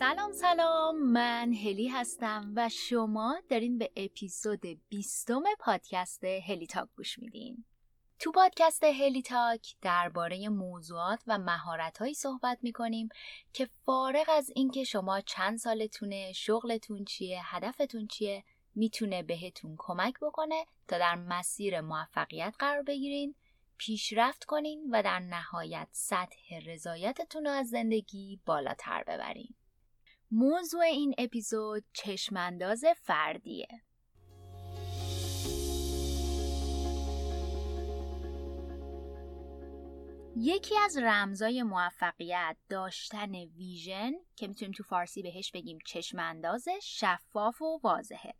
سلام سلام. من هلی هستم و شما دارین به اپیزود بیستم پادکست هلی تاک گوش میدین. تو پادکست هلی تاک درباره موضوعات و مهارتهایی صحبت می‌کنیم که فارغ از اینکه شما چند سالتونه شغلتون چیه هدفتون چیه می‌تونه بهتون کمک بکنه تا در مسیر موفقیت قرار بگیرین پیشرفت کنین و در نهایت سطح رضایتتون رو از زندگی بالاتر ببرین. موضوع این اپیزود چشمانداز فردیه. یکی از رمزای موفقیت داشتن ویژن که می‌تونیم تو فارسی بهش بگیم چشمانداز شفاف و واضحه.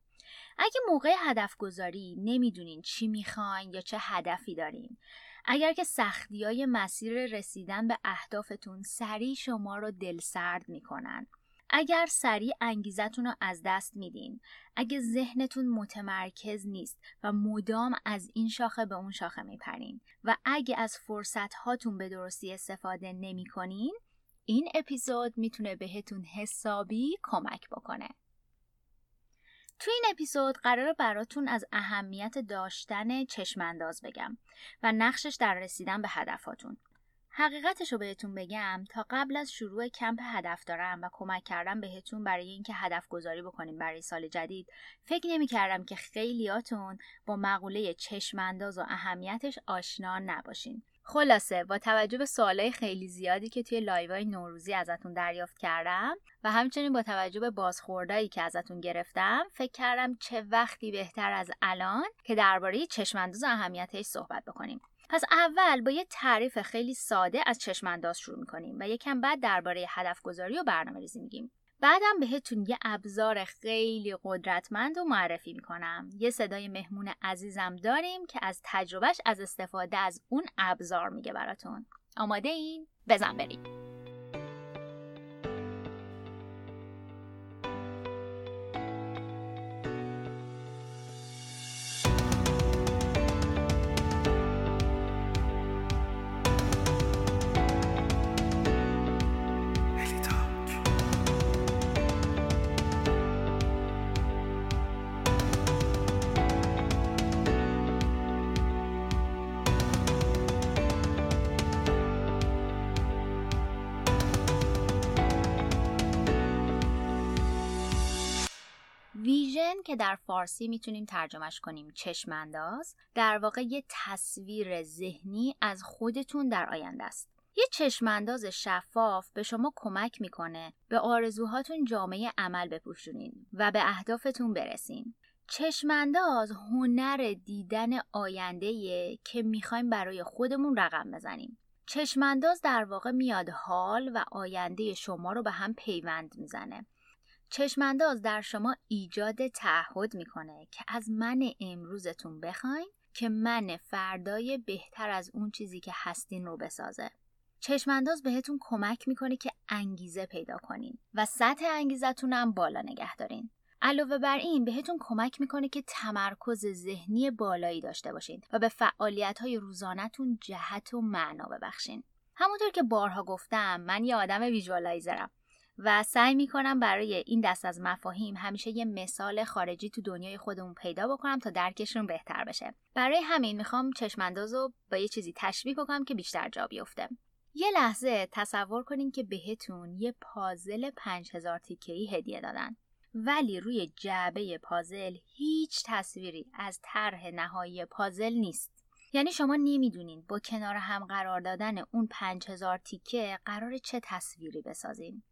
اگه موقع هدف گذاری نمی‌دونین چی می‌خواین یا چه هدفی دارین اگر که سختی های مسیر رسیدن به اهدافتون سریع شما رو دلسرد می‌کنن. اگر سریع انگیزتون رو از دست میدین اگه ذهنتون متمرکز نیست و مدام از این شاخه به اون شاخه میپرین و اگه از فرصت هاتون به درستی استفاده نمی کنین این اپیزود می‌تونه بهتون حسابی کمک بکنه. تو این اپیزود قرار براتون از اهمیت داشتن چشمانداز بگم و نقشش در رسیدن به هدفاتون. حقیقتش رو بهتون بگم تا قبل از شروع کمپ هدف دارم و کمک کردم بهتون برای اینکه هدف گذاری بکنیم برای سال جدید. فکر نمی کردم که خیلیاتون با مقوله چشمانداز و اهمیتش آشنا نباشین. خلاصه با توجه به سوالای خیلی زیادی که توی لایوهای نوروزی ازتون دریافت کردم و همچنین با توجه به بازخوردایی که ازتون گرفتم فکر کردم چه وقتی بهتر از الان که درباره چشمانداز و اهمیتش صحبت بکنیم. پس اول با یه تعریف خیلی ساده از چشمانداز شروع می‌کنیم و یکم بعد درباره هدف گذاری و برنامه ریزی میگیم. بعدم بهتون یه ابزار خیلی قدرتمند و معرفی می‌کنم. یه صدای مهمون عزیزم داریم که از تجربهش از استفاده از اون ابزار میگه براتون. آماده این؟ بزن بریم. ویژن که در فارسی می‌تونیم ترجمهش کنیم. چشمانداز در واقع یه تصویر ذهنی از خودتون در آینده است. یه چشمانداز شفاف به شما کمک می‌کنه به آرزوهاتون جامعه عمل بپوشونین و به اهدافتون برسین. چشمانداز هنر دیدن آینده که می‌خوایم برای خودمون رقم بزنیم. چشمانداز در واقع میاد حال و آینده شما رو به هم پیوند می‌زنه. چشمانداز در شما ایجاد تعهد می‌کنه که از من امروزتون بخواین که من فردای بهتر از اون چیزی که هستین رو بسازه. چشمانداز بهتون کمک می‌کنه که انگیزه پیدا کنین و سطح انگیزتون هم بالا نگه دارین. علاوه بر این بهتون کمک می‌کنه که تمرکز ذهنی بالایی داشته باشین و به فعالیت های روزانهتون جهت و معنا ببخشین. همونطور که بارها گفتم من یه آدم ویژوالایزرم و سعی می‌کنم برای این دست از مفاهیم همیشه یه مثال خارجی تو دنیای خودمون پیدا بکنم تا درکشون بهتر بشه. برای همین می‌خوام چشمانداز رو با یه چیزی تشبیه بکنم که بیشتر جا بیفته. یه لحظه تصور کنین که بهتون یه پازل 5000 تیکه‌ای هدیه دادن. ولی روی جعبه پازل هیچ تصویری از طرح نهایی پازل نیست. یعنی شما نمی‌دونین با کنار هم قرار دادن اون 5000 تیکه قرار چه تصویری بسازین.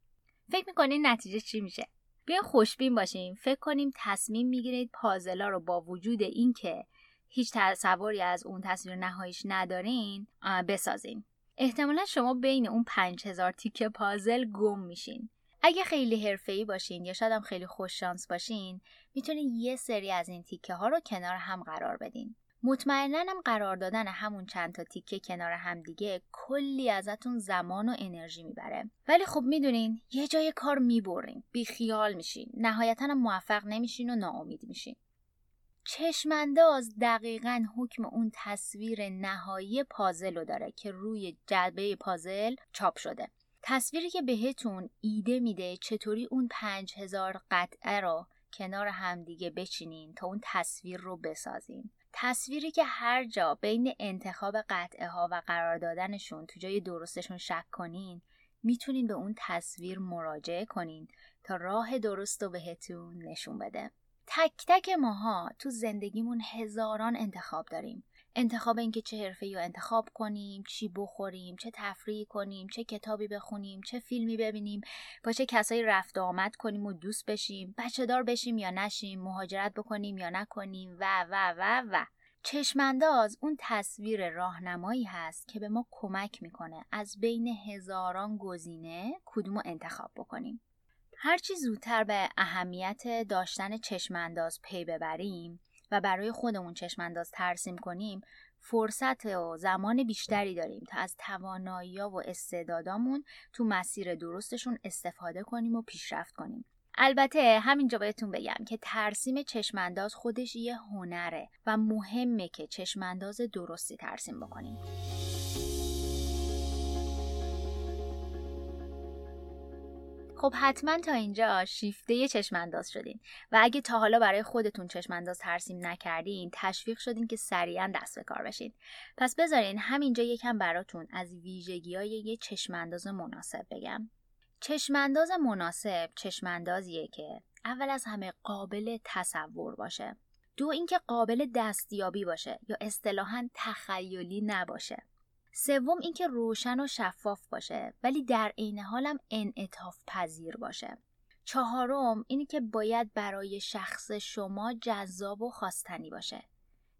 فکر می‌کنین نتیجه چی میشه؟ بیا خوشبین باشیم فکر کنیم تصمیم می‌گیرید پازلا رو با وجود اینکه هیچ تصوری از اون تصویر نهاییش ندارین بسازین. احتمالا شما بین اون 5000 تیکه پازل گم میشین. اگه خیلی حرفه‌ای باشین یا شاید هم خیلی خوش شانس باشین می‌تونین یه سری از این تیکه ها رو کنار هم قرار بدین. مطمئنا هم قرار دادن همون چند تا تیکه کنار هم دیگه کلی ازتون زمان و انرژی می‌بره. ولی خب می‌دونین یه جای کار می‌برین. بیخیال میشین. نهایتا موفق نمیشین و ناامید میشین. چشمانداز دقیقا حکم اون تصویر نهایی پازل رو داره که روی جلبه پازل چاپ شده. تصویری که بهتون ایده میده چطوری اون پنج هزار قطعه رو کنار همدیگه بچینین تا اون تصویر رو بسازین. تصویری که هر جا بین انتخاب قطعه ها و قرار دادنشون تو جای درستشون شک کنین می‌تونین به اون تصویر مراجعه کنین تا راه درست رو بهتون نشون بده. تک تک ماها تو زندگیمون هزاران انتخاب داریم. انتخاب اینکه چه حرفه یا انتخاب کنیم چی بخوریم چه تفریح کنیم چه کتابی بخونیم چه فیلمی ببینیم با چه کسایی رفت و آمد کنیم و دوست بشیم بچه دار بشیم یا نشیم مهاجرت بکنیم یا نکنیم و و و و. چشمانداز اون تصویر راهنمایی هست که به ما کمک می‌کنه از بین هزاران گزینه کدومو انتخاب بکنیم. هرچی زودتر به اهمیت داشتن چشمانداز پی ببریم و برای خودمون چشمانداز ترسیم کنیم فرصت و زمان بیشتری داریم تا از توانایی و استعدادامون تو مسیر درستشون استفاده کنیم و پیشرفت کنیم. البته همینجا بهتون بگم که ترسیم چشمانداز خودش یه هنره و مهمه که چشمانداز درستی ترسیم بکنیم. خب حتما تا اینجا شیفته چشمانداز شدین و اگه تا حالا برای خودتون چشمانداز ترسیم نکردین تشویق شدین که سریعا دست به کار بشین. پس بذارین همینجا یکم براتون از ویژگی های یه چشمانداز مناسب بگم. چشمانداز مناسب چشماندازیه که اول از همه قابل تصور باشه. دو اینکه قابل دستیابی باشه یا اصطلاحا تخیلی نباشه. سوم اینکه روشن و شفاف باشه ولی در عین حالم انعطاف پذیر باشه. چهارم اینی که باید برای شخص شما جذاب و خواستنی باشه.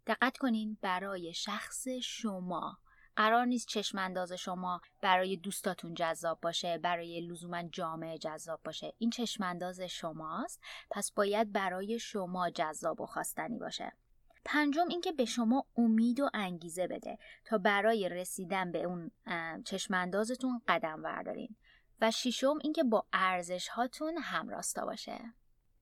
دقت کنین برای شخص شما. قرار نیست چشم انداز شما برای دوستاتون جذاب باشه برای لزوما جامعه جذاب باشه. این چشم انداز شماست پس باید برای شما جذاب و خواستنی باشه. پنجم اینکه به شما امید و انگیزه بده تا برای رسیدن به اون چشماندازتون قدم بردارین. و ششم اینکه با ارزش هاتون همراستا باشه.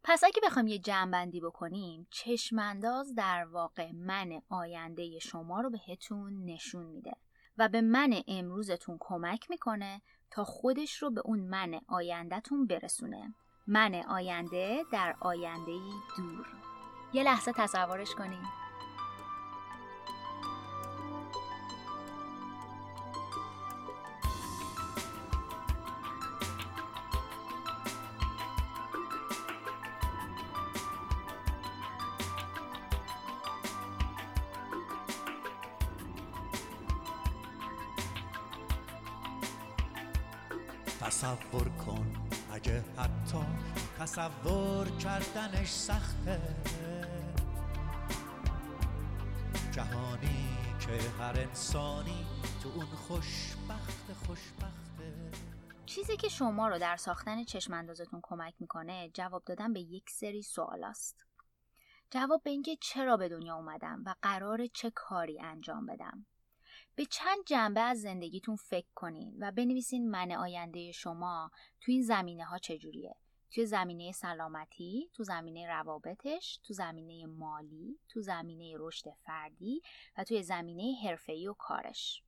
پس اگه بخوایم یه جمعبندی بکنیم چشمانداز در واقع من آینده شما رو بهتون نشون میده و به من امروزتون کمک می‌کنه تا خودش رو به اون من آیندهتون برسونه. من آینده در آینده دور. یه لحظه تصورش کنین. هر انسانی تو اون خوشبخت خوشبخته چیزی که شما رو در ساختن چشم اندازتون کمک می‌کنه جواب دادن به یک سری سوال است. جواب به اینکه چرا به دنیا اومدم و قرار چه کاری انجام بدم. به چند جنبه از زندگیتون فکر کنین و بنویسین من آینده شما تو این زمینه ها چجوریه توی زمینه سلامتی، تو زمینه روابطش، تو زمینه مالی، تو زمینه رشد فردی و توی زمینه حرفه‌ای و کارش.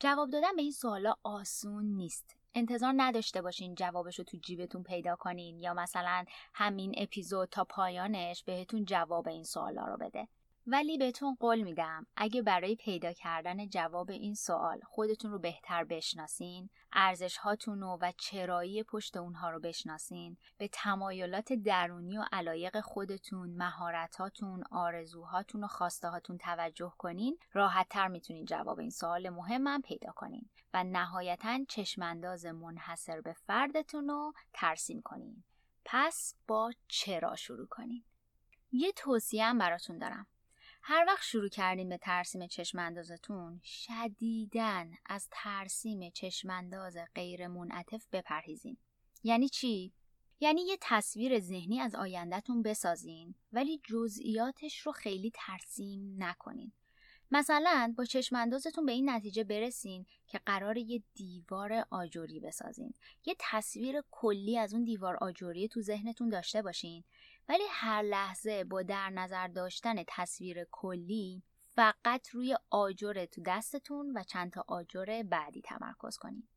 جواب دادن به این سوالا آسون نیست. انتظار نداشته باشین جوابش رو تو جیبتون پیدا کنین یا مثلا همین اپیزود تا پایانش بهتون جواب این سوالا رو بده. ولی بهتون قول میدم اگه برای پیدا کردن جواب این سوال خودتون رو بهتر بشناسین ارزش هاتون و چرایی پشت اونها رو بشناسین به تمایلات درونی و علایق خودتون مهارتاتون آرزوهاتون و خواسته هاتون توجه کنین راحت تر می‌تونین جواب این سوال مهمم پیدا کنین و نهایتا چشمانداز منحصر به فردتون رو ترسیم کنین. پس با چرا شروع کنین؟ یه توصیه هم براتون دارم. هر وقت شروع کردین به ترسیم چشماندازتون شدیدن از ترسیم چشمانداز غیر منعطف بپرهیزین. یعنی چی؟ یعنی یه تصویر ذهنی از آیندهتون بسازین ولی جزئیاتش رو خیلی ترسیم نکنین. مثلا با چشماندازتون به این نتیجه برسین که قرار یه دیوار آجوری بسازین. یه تصویر کلی از اون دیوار آجوری تو ذهنتون داشته باشین. ولی هر لحظه با در نظر داشتن تصویر کلی فقط روی آجر تو دستتون و چند تا آجر بعدی تمرکز کنید.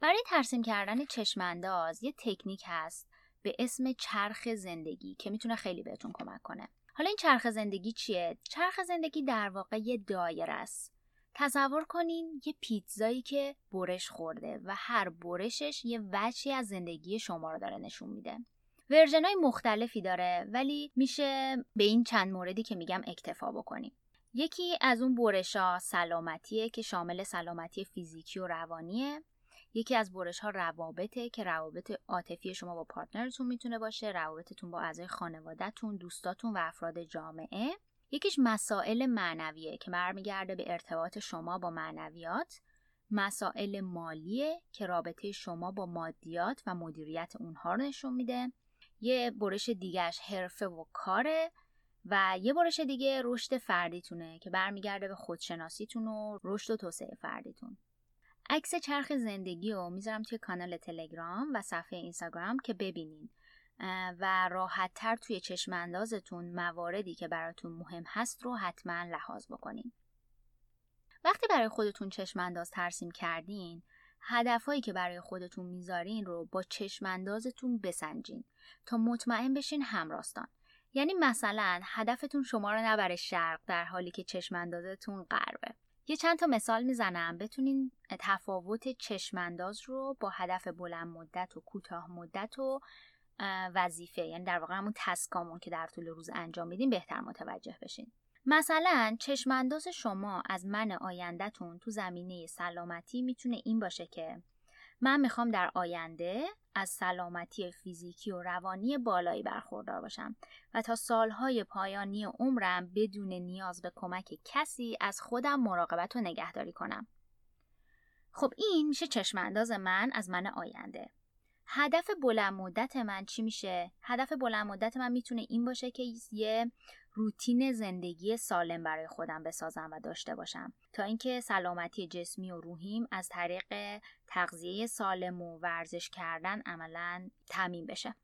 برای ترسیم کردن چشمانداز یه تکنیک هست به اسم چرخ زندگی که می‌تونه خیلی بهتون کمک کنه. حالا این چرخ زندگی چیه؟ چرخ زندگی در واقع یه دایره است. تصور کنین یه پیتزایی که برش خورده و هر برشش یه وجهی از زندگی شما رو داره نشون میده. version های مختلفی داره ولی میشه به این چند موردی که میگم اکتفا بکنیم. یکی از اون برشا سلامتیه که شامل سلامتی فیزیکی و روانیه. یکی از برش ها روابطه که روابط عاطفی شما با partner تون می‌تونه باشه روابطتون با اعضای خانوادهتون دوستاتون و افراد جامعه. یکیش مسائل معنویه که برمیگرده به ارتباط شما با معنویات. مسائل مالیه که رابطه شما با مادیات و مدیریت اونها رو نشون میده. یه برش دیگهش حرفه و کاره و یه برش دیگه رشد فردیتونه که برمیگرده به خودشناسیتون و رشد و توسعه فردیتون عکس چرخ زندگی رو می‌ذارم توی کانال تلگرام و صفحه اینستاگرام که ببینین و راحت تر توی چشم اندازتون مواردی که براتون مهم هست رو حتما لحاظ بکنین. وقتی برای خودتون چشم انداز ترسیم کردین هدفهایی که برای خودتون می‌ذارین رو با چشم اندازتون بسنجین تا مطمئن بشین همراستان. یعنی مثلا هدفتون شما رو نبره شرق در حالی که چشم اندازتون غربه. یه چند تا مثال می‌زنم بتونین تفاوت چشمانداز رو با هدف بلند مدت و کوتاه مدت و وظیفه یعنی در واقع همون تسکامون که در طول روز انجام میدیم بهتر متوجه بشین مثلا چشمانداز شما از من آیندهتون تو زمینه سلامتی می‌تونه این باشه که من می‌خوام در آینده از سلامتی فیزیکی و روانی بالایی برخوردار باشم و تا سالهای پایانی عمرم بدون نیاز به کمک کسی از خودم مراقبت و نگهداری کنم. خب این میشه چشم انداز من از من آینده. هدف بلند مدت من چی میشه؟ هدف بلند مدت من می‌تونه این باشه که یه روتین زندگی سالم برای خودم بسازم و داشته باشم. تا اینکه سلامتی جسمی و روحیم از طریق تغذیه سالم و ورزش کردن عملا تمیم بشه.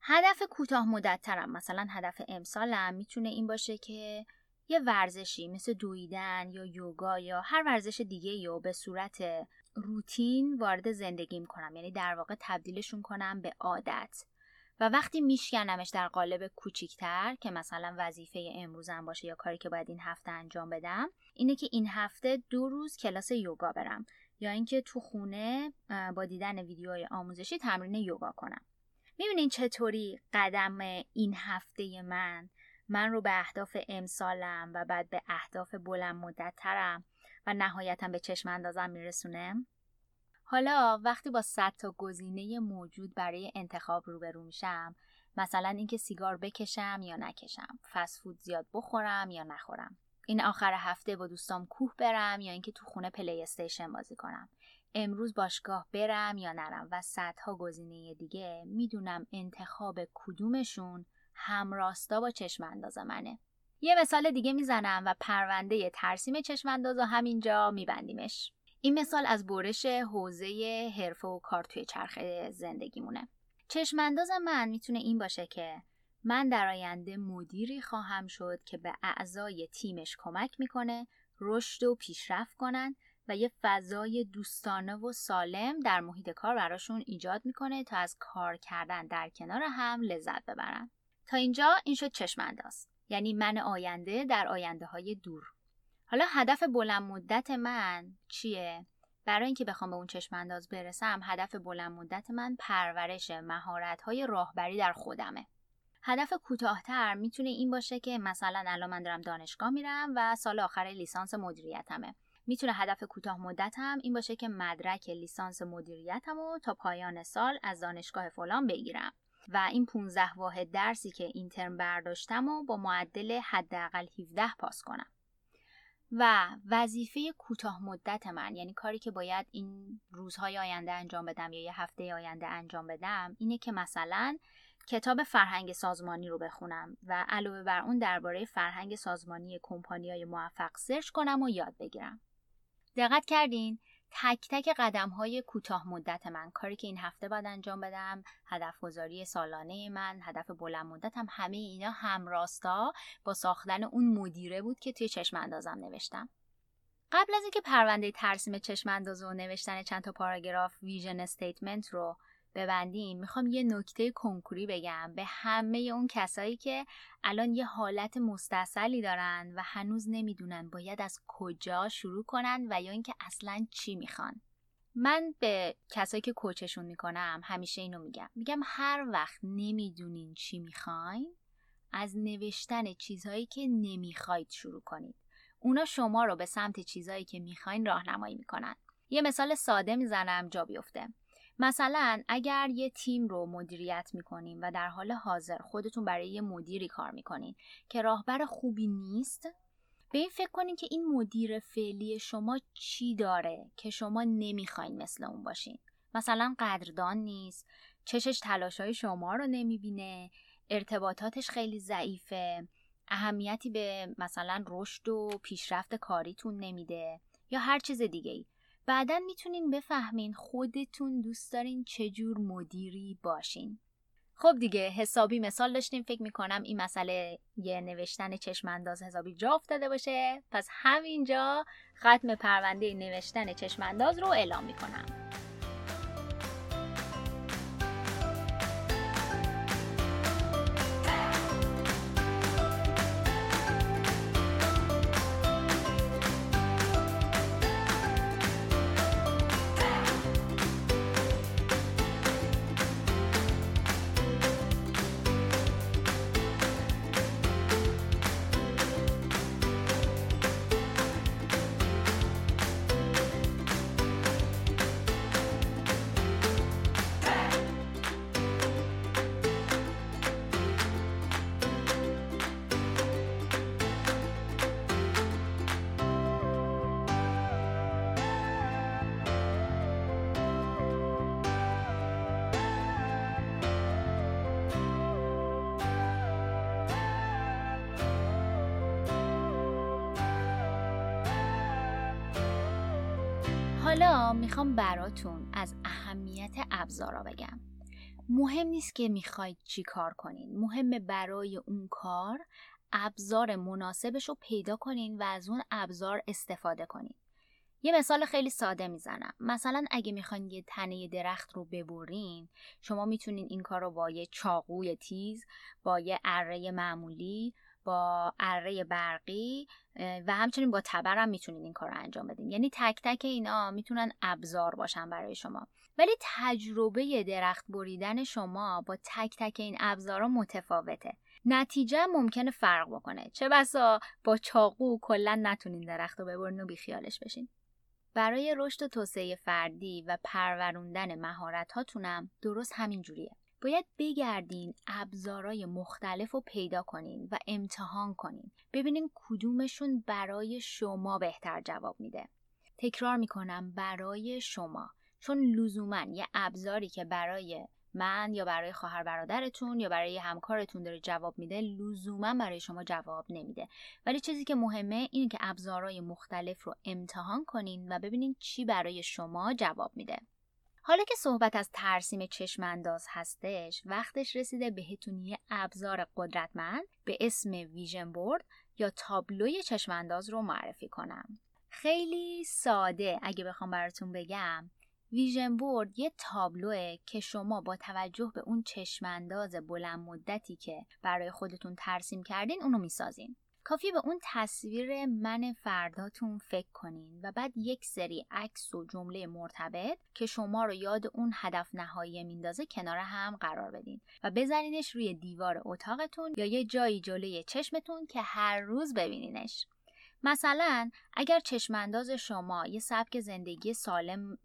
هدف کوتاه مدت مثلا هدف امسالم می‌تونه این باشه که یه ورزشی مثل دویدن یا یوگا یا هر ورزش دیگه یا به صورت روتین وارد زندگیم کنم یعنی در واقع تبدیلشون کنم به عادت. و وقتی میشکنمش در قالب کوچیکتر که مثلا وظیفه امروزم باشه یا کاری که باید این هفته انجام بدم اینه که این هفته دو روز کلاس یوگا برم یا اینکه تو خونه با دیدن ویدیوهای آموزشی تمرین یوگا کنم. می‌بینین چطوری قدم این هفته من من رو به اهداف امسالم و بعد به اهداف بلند مدت ترم و نهایتا به چشم اندازم میرسونه؟ حالا وقتی با صد تا گزینه موجود برای انتخاب روبرو میشم مثلا اینکه سیگار بکشم یا نکشم فسفود زیاد بخورم یا نخورم. این آخر هفته با دوستام کوه برم یا اینکه تو خونه پلی استیشن بازی کنم. امروز باشگاه برم یا نرم و صدها گزینه دیگه می‌دونم انتخاب کدومشون همراستا با چشم انداز منه. یه مثال دیگه می‌زنم و پرونده ترسیم چشم انداز همینجا میبندیمش. این مثال از برش حوزه حرفه و کار توی چرخ زندگیمونه. چشمانداز من می‌تونه این باشه که من در آینده مدیری خواهم شد که به اعضای تیمش کمک می‌کنه رشد و پیشرفت کنن و یه فضای دوستانه و سالم در محیط کار براشون ایجاد می‌کنه تا از کار کردن در کنار هم لذت ببرن. تا اینجا این شد چشمانداز. یعنی من آینده در آینده های دور. حالا هدف بلند مدت من چیه؟ برای اینکه بخوام به اون چشم انداز برسم هدف بلند مدت من پرورش مهارت های راهبری در خودمه. هدف کوتاهتر می‌تونه این باشه که مثلا الان من دارم دانشگاه میرم و سال آخر لیسانس مدیریتمه. می‌تونه هدف کوتاه مدتم این باشه که مدرک لیسانس مدیریتمو تا پایان سال از دانشگاه فلان بگیرم. و این 15 واحد درسی که این ترم برداشتم و با معدل حداقل 17 پاس کنم. و وظیفه کوتاه مدت من یعنی کاری که باید این روزهای آینده انجام بدم یا یه هفته آینده انجام بدم اینه که مثلا کتاب فرهنگ سازمانی رو بخونم و علاوه بر اون درباره فرهنگ سازمانی های موفق سرچ کنم و یاد بگیرم. دقت کردین تک تک قدم های کوتاه مدت من. کاری که این هفته باید انجام بدم هدف گذاری سالانه من هدف بلند مدتم همه اینا همراستا با ساختن اون مدیره بود که توی چشم اندازم نوشتم. قبل از اینکه پرونده ترسیم چشمانداز و نوشتن چند تا پاراگراف ویژن استیتمنت رو ببندیم. می‌خوام یه نکته کنکوری بگم. به همه اون کسایی که الان یه حالت مستصلی دارن و هنوز نمی‌دونن باید از کجا شروع کنن و یا اینکه اصلا چی می‌خوان. من به کسایی که کوچشون می‌کنم همیشه اینو میگم. میگم هر وقت نمی‌دونین چی می‌خواین از نوشتن چیزهایی که نمی‌خواید شروع کنید. اونا شما رو به سمت چیزهایی که می‌خواین راهنمایی می‌کنن. یه مثال ساده می‌زنم جا بیفته. مثلا اگر یه تیم رو مدیریت می‌کنین و در حال حاضر خودتون برای یه مدیری کار می‌کنین که راهبر خوبی نیست به این فکر کنین که این مدیر فعلی شما چی داره که شما نمی‌خواین مثل اون باشین. مثلا قدردان نیست چشش تلاشای شما رو نمی‌بینه ارتباطاتش خیلی ضعیفه اهمیتی به مثلا رشد و پیشرفت کاریتون نمیده یا هر چیز دیگه ای بعدا می‌تونین بفهمین خودتون دوست دارین چجور مدیری باشین. خب دیگه حسابی مثال داشتیم فکر می‌کنم این مسئله یه نوشتن چشمانداز حسابی جا افتاده باشه. پس همینجا ختم پرونده نوشتن چشمانداز رو اعلام می‌کنم. حالا می‌خوام براتون از اهمیت ابزارا بگم. مهم نیست که می‌خواید چی کار کنین. مهم برای اون کار ابزار مناسبش رو پیدا کنین و از اون ابزار استفاده کنین. یه مثال خیلی ساده می‌زنم. مثلا اگه می‌خواین یه تنه درخت رو ببرین شما می‌تونین این کار رو با یه چاقوی تیز با یه اره معمولی با اره برقی و همچنین با تبر هم می‌تونید این کار رو انجام بدین. یعنی تک تک اینا می‌تونن ابزار باشن برای شما. ولی تجربه درخت بریدن شما با تک تک این ابزارا متفاوته. نتیجه ممکنه فرق بکنه. چه بسا با چاقو کلا نتونین درخت رو ببرین و بیخیالش بشین. برای رشد و توسعه فردی و پروروندن مهارت هاتونم درست همین جوریه. باید بگردین ابزارهای مختلف رو پیدا کنین و امتحان کنین. ببینین کدومشون برای شما بهتر جواب میده. تکرار می‌کنم برای شما. چون لزوما یه ابزاری که برای من یا برای خواهر برادرتون یا برای همکارتون داره جواب میده لزوما برای شما جواب نمیده. ولی چیزی که مهمه اینه که ابزارهای مختلف رو امتحان کنین و ببینین چی برای شما جواب میده. حالا که صحبت از ترسیم چشمانداز هستش وقتش رسیده بهتون یه ابزار قدرتمند به اسم ویژن بورد یا تابلوی چشمانداز رو معرفی کنم. خیلی ساده اگه بخوام براتون بگم. ویژن بورد یه تابلوه که شما با توجه به اون چشمانداز بلند مدتی که برای خودتون ترسیم کردین اونو می‌سازین. کافی به اون تصویر من فرداتون فکر کنین و بعد یک سری عکس و جمله مرتبط که شما رو یاد اون هدف نهایی میندازه کنار هم قرار بدین و بزنینش روی دیوار اتاقتون یا یه جایی جلوی چشمتون که هر روز ببینینش. مثلا اگر چشمانداز شما یه سبک زندگی سالم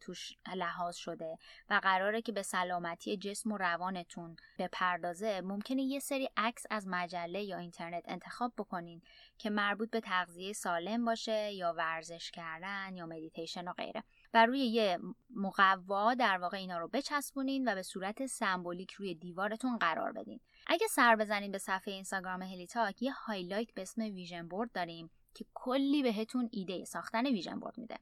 توش لحاظ شده و قراره که به سلامتی جسم و روانتون بپردازه ممکنه یه سری عکس از مجله یا اینترنت انتخاب بکنین که مربوط به تغذیه سالم باشه یا ورزش کردن یا مدیتیشن و غیره و روی یه مقوا در واقع اینا رو بچسبونین و به صورت سمبولیک روی دیوارتون قرار بدین. اگه سر بزنین به صفحه اینستاگرام هلیتاک یه highlight به اسم vision board داریم که کلی بهتون ایده ساختن vision board میده.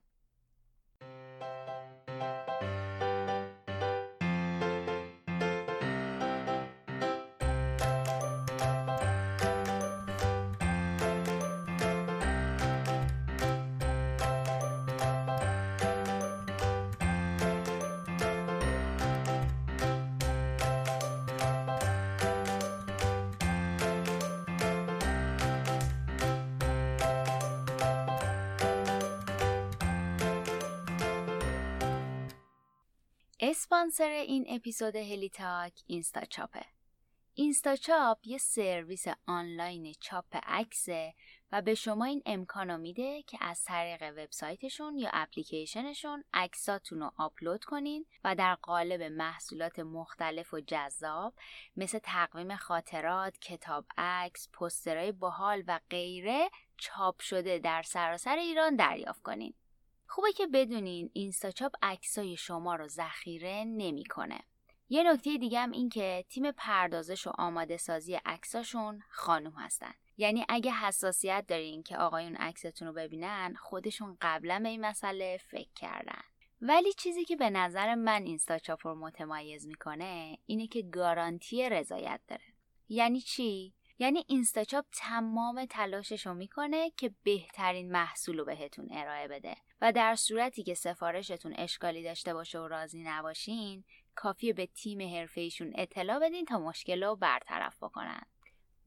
اسپانسر این اپیزود هلی تاک اینستا چاپه اینستا چاپ یه سرویس آنلاین چاپ عکسه و به شما این امکانو میده که از طریق وبسایتشون یا اپلیکیشنشون عکساتون رو آپلود کنین و در قالب محصولات مختلف و جذاب مثل تقویم خاطرات، کتاب عکس، پسترهای باحال و غیره چاپ شده در سراسر ایران دریافت کنین. خوبه که بدونین اینستاچاپ عکسای شما رو ذخیره نمی‌کنه. یه نکته دیگه هم این که تیم پردازش و آماده سازی عکساشون خانوم هستن. یعنی اگه حساسیت دارین که آقایون عکستون رو ببینن خودشون قبلا به این مسئله فکر کردن. ولی چیزی که به نظر من اینستاچاپ رو متمایز می‌کنه اینه که گارانتی رضایت داره. یعنی چی؟ یعنی اینستاچاپ تمام تلاشش رو می‌کنه که بهترین محصول رو بهتون ارائه بده. و در صورتی که سفارشتون اشکالی داشته باشه و راضی نباشین کافیه به تیم حرفه‌ایشون اطلاع بدین تا مشکل رو برطرف بکنن.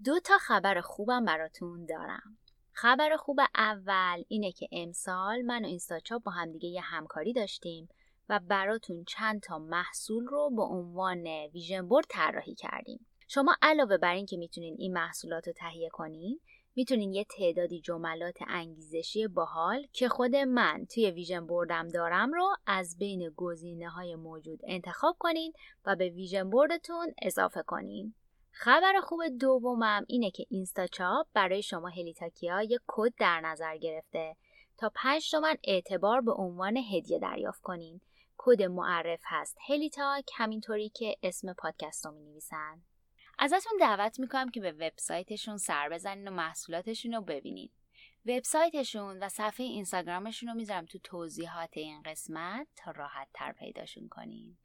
دو تا خبر خوبم براتون دارم. خبر خوب اول اینه که امسال من و اینستاچاپ با همدیگه یه همکاری داشتیم و براتون چند تا محصول رو به عنوان ویژن بورد طراحی کردیم. شما علاوه بر این که می‌تونین این محصولات رو تهیه کنین می‌تونین یه تعدادی جملات انگیزشی باحال که خود من توی ویژن بوردم دارم رو از بین گزینه های موجود انتخاب کنین و به vision board تون اضافه کنین. خبر خوب دومم اینه که اینستاچاپ برای شما هلیتاکیا یک کد در نظر گرفته تا 5 تومن اعتبار به عنوان هدیه دریافت کنین. کد معرف هست هلیتاک همینطوری که اسم پادکست رو می نویسن. ازتون دعوت می‌کنم که به وبسایتشون سر بزنین و محصولاتشون رو ببینین. وبسایتشون و صفحه اینستاگرامشون رو می‌ذارم تو توضیحات این قسمت تا راحت تر پیداشون کنین.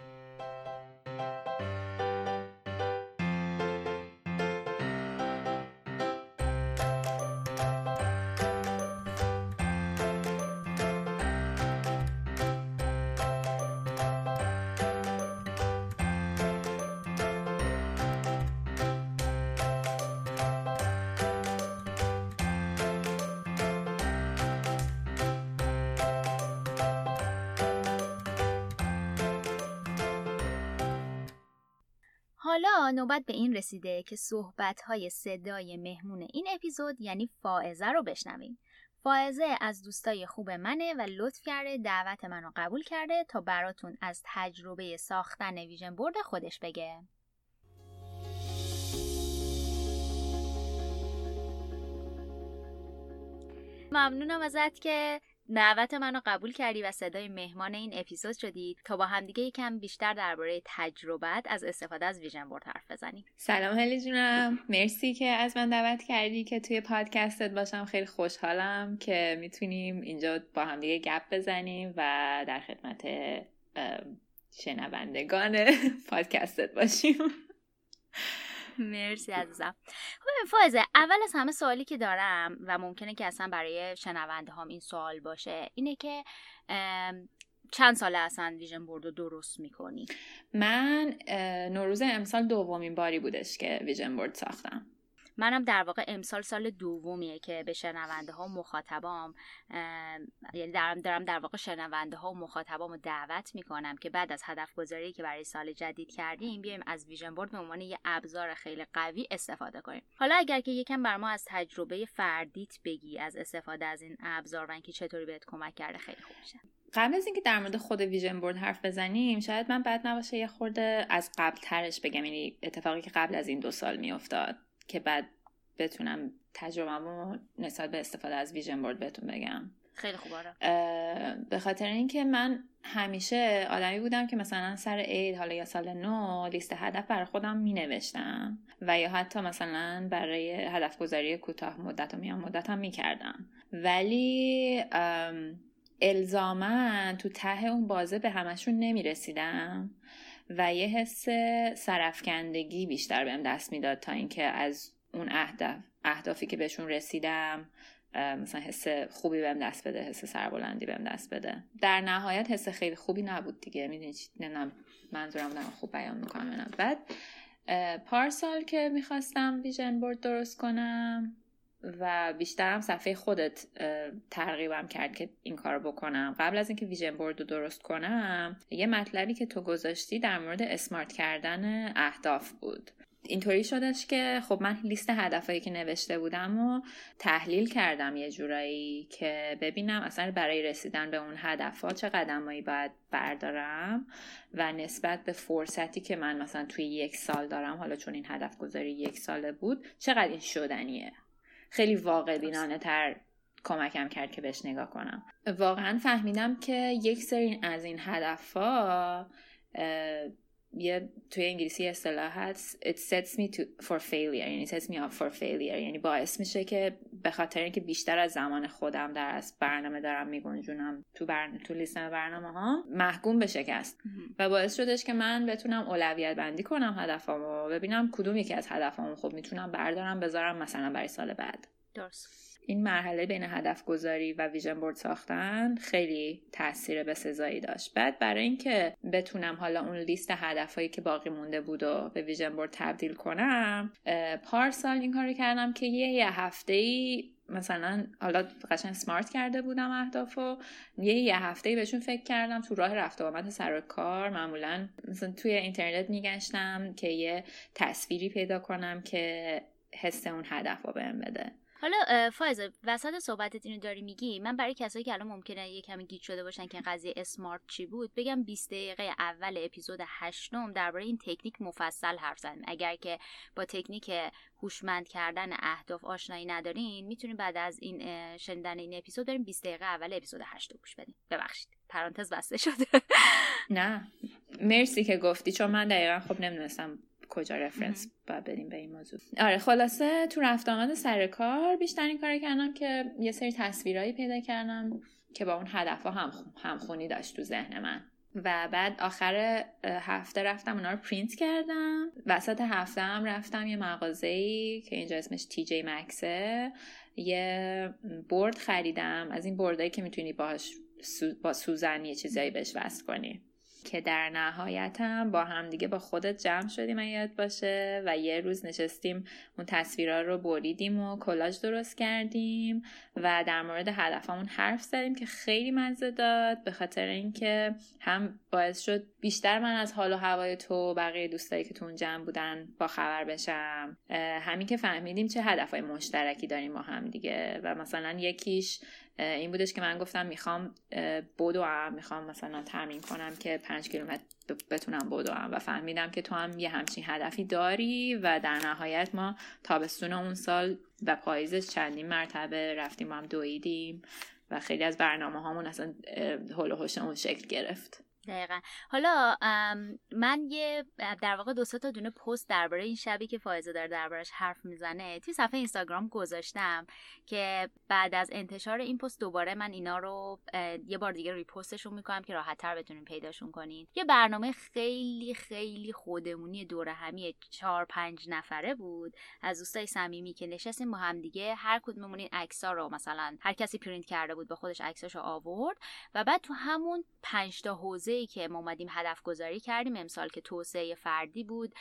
حالا نوبت به این رسیده که صحبت های صدای مهمون این اپیزود یعنی فائزه رو بشنویم. فائزه از دوستای خوب منه و لطف کرده دعوت منو قبول کرده تا براتون از تجربه ساختن ویژن برد خودش بگه. ممنونم ازت که دعوت منو قبول کردی و صدای مهمان این اپیزود شدید تا با همدیگه یکم بیشتر درباره تجربت از استفاده از ویژن بورد حرف بزنیم سلام هلی جونم. مرسی که از من دعوت کردی که توی پادکستت باشم. خیلی خوشحالم که می‌تونیم اینجا با همدیگه گپ بزنیم و در خدمت شنوندگان پادکستت باشیم. مرسی عزیزم. خب فایزه اول از همه سوالی که دارم و ممکنه که اصلا برای شنونده هم این سوال باشه اینه که چند ساله اصلا ویژن بورد رو درست می‌کنی؟ من نوروز امسال دومین باری بودش که vision board ساختم. منم در واقع امسال سال دومیه که به شنونده ها مخاطبام یعنی دارم دارم در واقع شنونده ها و مخاطبام رو دعوت می‌کنم که بعد از هدف گذاری که برای سال جدید کردیم بیایم از vision board به عنوان یه ابزار خیلی قوی استفاده کنیم. حالا اگر که یکم بر ما از تجربه فردیت بگی از استفاده از این ابزار و اینکه چطوری بهت کمک کرده خیلی خوب میشه. قبل از اینکه در مورد خود ویژن بورد حرف بزنیم شاید من بد نباشه یه خورده از قبل ترش بگم یعنی اتفاقی که قبل از این دو سال میافتاد. که بعد بتونم تجربه نسبت به استفاده از ویژن بورد بهتون بگم. خیلی خوبه به خاطر اینکه من همیشه آدمی بودم که مثلا سر عید حالا یا سال نو لیست هدف برای خودم می نوشتم و یا حتی مثلا برای هدف گذاری کوتاه مدت و میان مدت هم می کردم ولی الزاما تو ته اون بازه به همشون نمی رسیدم و یه حس سرفکندگی بیشتر بهم دست می‌داد تا اینکه از اون اهداف اهدافی که بهشون رسیدم مثلا حس خوبی بهم دست بده حس سربلندی بهم دست بده. در نهایت حس خیلی خوبی نبود دیگه. می‌دونی نه منظورم دارم خوب بیان می‌کنم بعد پارسال که می‌خواستم ویژن بورد درست کنم و بیشترم صفحه خودت ترغیبم کرد که این کار بکنم. قبل از اینکه ویژن بورد رو درست کنم یه مطلبی که تو گذاشتی در مورد اسمارت کردن اهداف بود. اینطوری شدش که خب من لیست هدفهایی که نوشته بودم و تحلیل کردم یه جورایی که ببینم اصلا برای رسیدن به اون هدفها چه قدمایی باید بردارم و نسبت به فرصتی که من مثلا توی یک سال دارم حالا چون این هدف گذاری یک ساله بود چقدر این شدنیه. خیلی واقع بینانه تر کمکم کرد که بهش نگاه کنم. واقعا فهمیدم که یک سری از این هدفها یه توی انگلیسی اصطلاح هست it sets me to for failure یعنی sets me up for failure. یعنی باعث میشه که به خاطر اینکه بیشتر از زمان خودم در از برنامه دارم میگنجونم تو برنامه تو لیست برنامه ها محکوم به شکست. و باعث شدش که من بتونم اولویت بندی کنم هدفامو ببینم کدوم یکی از هدفامو. خب می‌تونم بردارم بذارم مثلا برای سال بعد. درست. این مرحله بین هدف گذاری و ویژن بورد ساختن خیلی تاثیر به سزایی داشت. بعد برای اینکه بتونم حالا اون لیست هدفهایی که باقی مونده بود و به ویژن بورد تبدیل کنم پارسال این کار کردم که یه یه هفته ای مثلا حالا قشنگ سمارت کرده بودم اهدافو. یه یه هفته بهشون فکر کردم تو راه رفت آمد سر کار. معمولا مثلا توی اینترنت میگشتم که یه تصویری پیدا کنم که حس اون هدف رو بهم بده. حالا فایزه وسط صحبتت اینو داری میگی من برای کسایی که الان ممکنه یه کمی گیج شده باشن که قضیه اسمارت چی بود بگم 20 دقیقه اول اپیزود 8 درباره این تکنیک مفصل حرف زدیم. اگر که با تکنیک هوشمند کردن اهداف آشنایی ندارین می‌تونیم بعد از این شنیدن این اپیزود بریم 20 دقیقه اول اپیزود 8 رو گوش بدیم. ببخشید پرانتز بسته شده. نه. مرسی که گفتی چون من دقیقا خب نمی‌دونستم کجا رفرنس باید بدیم به این موضوع. آره خلاصه تو رفت آمد سر کار بیشتر این کار کردم که یه سری تصویرهایی پیدا کردم که با اون هدف ها هم همخونی داشت تو ذهن من. و بعد آخر هفته رفتم اونا رو پرینت کردم. وسط هفته هم رفتم یه مغازه ای که اینجا اسمش تی جی مکسه یه برد خریدم. از این بردایی که می‌تونی باهاش با سوزن یه چیزایی بهش وصل کنی. که در نهایتم با همدیگه با خودت جمع شدیم یاد باشه و یه روز نشستیم اون تصویرها رو بریدیم و کلاژ درست کردیم و در مورد هدفمون حرف زدیم که خیلی مزه داد به خاطر اینکه هم باعث شد بیشتر من از حال و هوای تو بقیه دوستایی که تو اون جمع بودن با خبر بشم. همین که فهمیدیم چه هدفهای مشترکی داریم با هم دیگه و مثلا یکیش این بودش که من گفتم می‌خوام بدوم می‌خوام مثلا تمرین کنم که پنج کیلومتر بتونم بدوم و فهمیدم که تو هم یه همچین هدفی داری و در نهایت ما تابستون اون سال و پاییزش چندین مرتبه رفتیم هم دویدیم و خیلی از برنامه هامون اصلا و اون شکل گرفت. دقیقا. حالا من یه در واقع دو تا دونه پست درباره این شبی که فائزه داره دربارش حرف می‌زنه توی صفحه اینستاگرام گذاشتم که بعد از انتشار این پست دوباره من اینا رو یه بار دیگه ریپوستشون می‌کنم که راحت تر بتونین پیداشون کنین. یه برنامه خیلی خیلی خودمونی دوره همی چهار پنج نفره بود. از دوستای صمیمی که نشستیم با هم دیگه هر کدوممون این عکس‌ها رو مثلا هر کسی پرینت کرده بود به خودش عکساشو آورد و بعد تو همون پنج تا حوزه ای که ما اومدیم هدف گذاری کردیم امسال که توسعه فردی بود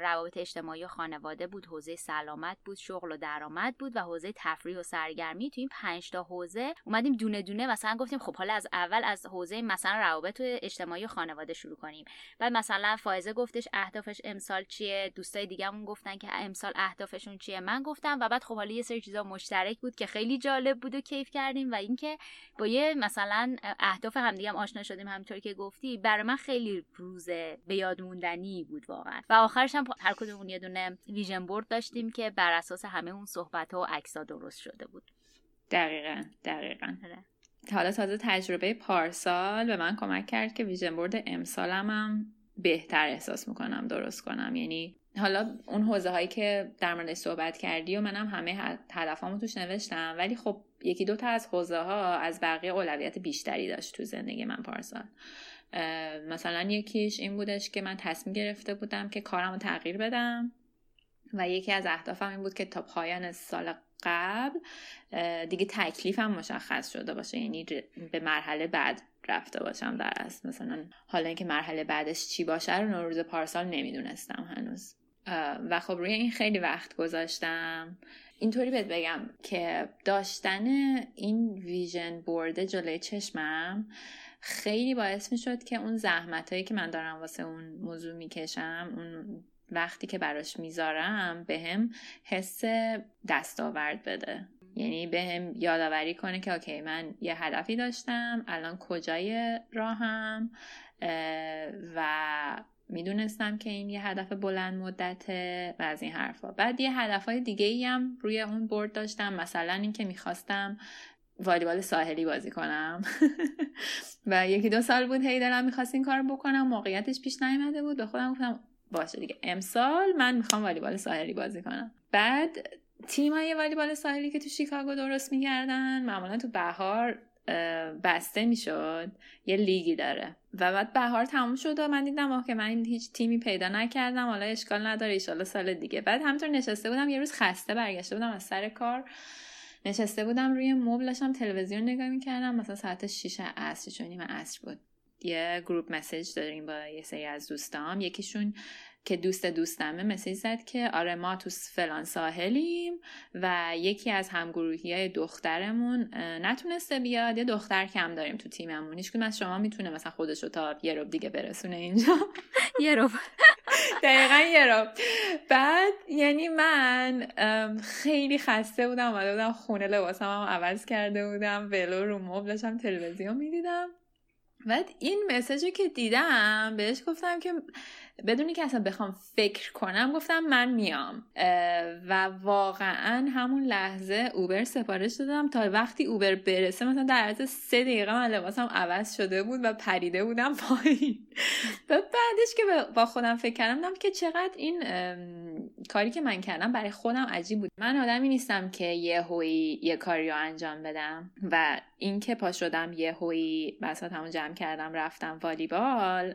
روابط اجتماعی و خانواده بود حوزه سلامت بود شغل و درآمد بود و حوزه تفریح و سرگرمی. تو این پنج تا حوزه اومدیم دونه دونه مثلا گفتیم خب حالا از اول از حوزه مثلا روابط اجتماعی و خانواده شروع کنیم. بعد مثلا فائزه گفتش اهدافش امسال چیه؟ دوستای دیگه‌مون گفتن که امسال اهدافشون چیه؟ من گفتم و بعد خب حالا یه سری چیزا مشترک بود که خیلی جالب بود و کیف کردیم و اینکه با یه مثلا اهداف همدیگه هم آشنا شدیم همینطور که گفتی برای من خیلی روز به یاد موندنی بود واقعا. و آخرش هم هر کدومون یه دونه ویژن بورد داشتیم که بر اساس همه اون صحبت ها و عکس درست شده بود. دقیقا دقیقا. آره. حالا تازه تجربه پارسال به من کمک کرد که ویژن بورد امسالم هم بهتر احساس می‌کنم درست کنم. یعنی حالا اون حوزه هایی که در مورد صحبت کردی و منم همه هدفامو توش نوشتم ولی خب یکی دو تا از حوزه ها از بقیه اولویت بیشتری داشت تو زندگی من پارسال. مثلا یکیش این بودش که من تصمیم گرفته بودم که کارم رو تغییر بدم و یکی از اهدافم این بود که تا پایان سال قبل دیگه تکلیفم مشخص شده باشه یعنی به مرحله بعد رفته باشم در اصل. مثلا حالا اینکه مرحله بعدش چی باشه رو نوروز پارسال نمی‌دونستم هنوز. و خب روی این خیلی وقت گذاشتم. اینطوری بهت بگم که داشتن این ویژن بورد جلوی چشمم خیلی باعث می شد که اون زحمت هایی که من دارم واسه اون موضوع می‌کشم اون وقتی که براش می‌ذارم به هم حس دستاورد بده. یعنی به هم یادآوری کنه که اوکی من یه هدفی داشتم الان کجای راهم؟ و می‌دونستم که این یه هدف بلند مدته و از این حرفا. بعد یه هدفهای دیگه ای هم روی اون برد داشتم. مثلا اینکه می‌خواستم والیبال ساحلی بازی کنم. و یکی دو سال بود هی دلم می‌خواست این کار بکنم. موقعیتش پیش نیامده بود. به خودم گفتم باشه دیگه. امسال من می‌خوام والیبال ساحلی بازی کنم. بعد تیمای والیبال ساحلی که تو شیکاگو درست میگردن معمولا تو بهار بسته می‌شد یه لیگی داره. و بعد بهار تموم شد و من دیدم که من هیچ تیمی پیدا نکردم حالا اشکال نداره ایشالا سال دیگه. بعد همینطور نشسته بودم یه روز خسته برگشته بودم از سر کار. نشسته بودم روی مبلشم تلویزیون نگاه می‌کردم مثلا ساعت 6 عصر چون نیمه عصر بود. یه گروپ مسیج داریم با یه سری از دوستام. یکیشون که دوست دوستمه مسیج زد که آره ما تو فلان ساحلیم و یکی از همگروهی های دخترمون نتونسته بیاد یه دختر کم داریم تو تیممون. هیچ از شما می‌تونه مثلا خودش رو تا یه روب دیگه برسونه اینجا. یه روب دقیقا یه روب بعد یعنی من خیلی خسته بودم اومده بودم خونه لباسم هم عوض کرده بودم ولو رو مبلشم تلویزیون می‌دیدم. بعد این مسیجی که دیدم بهش گفتم که بدونی که اصلا بخوام فکر کنم گفتم من میام. و واقعا همون لحظه اوبر سفارش دادم تا وقتی اوبر برسه مثلا در عرض سه دقیقه من لباسم عوض شده بود و پریده بودم پایین. و بعدش که با خودم فکر کردم که چقدر این کاری که من کردم برای خودم عجیب بود. من آدمی نیستم که یه هوی یه کاری رو انجام بدم و اینکه پا شدم یه هوی بسات همون جمع کردم رفتم والیبال.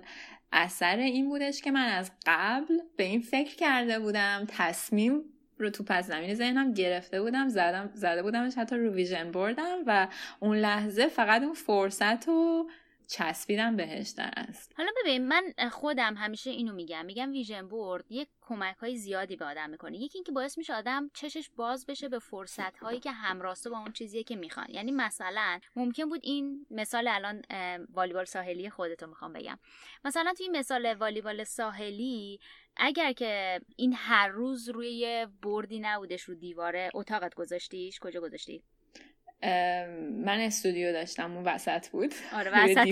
اثر این بودش که من از قبل به این فکر کرده بودم تصمیم رو تو پس زمین ذهنم گرفته بودم زدم زده بودمش حتی رو ویژن بردم و اون لحظه فقط اون فرصت رو چسبیدم بهش در است حالا ببین من خودم همیشه اینو میگم. میگم ویژن بورد یک کمک های زیادی به آدم می‌کنه. یکی اینکه باعث میشه آدم چشش باز بشه به فرصت هایی که همراسته با اون چیزیه که می‌خوان. یعنی مثلا ممکن بود این مثال الان والیبال ساحلی خودتو می‌خوام بگم. مثلا توی مثال والیبال ساحلی اگر که این هر روز روی بردی نبودش رو دیواره اتاقت گذاشتیش کجا گذاشتی؟ من استودیو داشتم اون وسط بود. آره وسط